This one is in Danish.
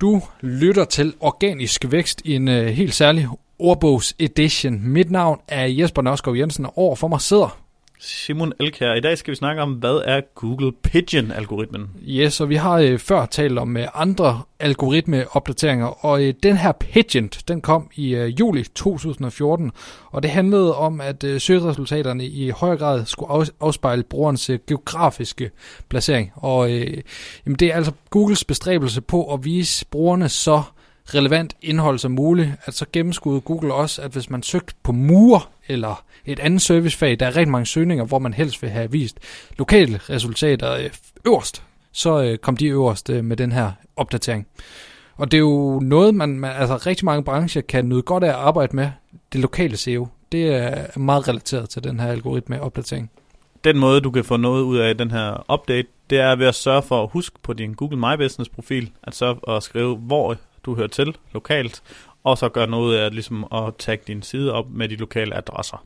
Du lytter til Organisk Vækst i en øh, helt særlig ordbogs edition. Mit navn er Jesper Nørskov Jensen, og over for mig sidder Simon Elkær. I dag skal vi snakke om, hvad er Google Pigeon-algoritmen? Yes, så vi har øh, før talt om øh, andre algoritmeopdateringer, og øh, den her Pigeon, den kom i øh, juli 2014, og det handlede om, at øh, søgeresultaterne i højere grad skulle afspejle brugerens øh, geografiske placering. Og øh, jamen, det er altså Googles bestræbelse på at vise brugerne så relevant indhold som muligt, at så gennemskudde Google også, at hvis man søgte på mur eller et andet servicefag, der er rigtig mange søgninger, hvor man helst vil have vist lokale resultater øh, øverst, så øh, kom de øverst øh, med den her opdatering. Og det er jo noget, man, man, altså rigtig mange brancher kan nyde godt af at arbejde med, det lokale SEO. Det er meget relateret til den her algoritme-opdatering. Den måde, du kan få noget ud af den her update, det er ved at sørge for at huske på din Google My Business profil, at sørge at skrive, hvor du hører til lokalt, og så gør noget af ligesom at tagge din side op med de lokale adresser.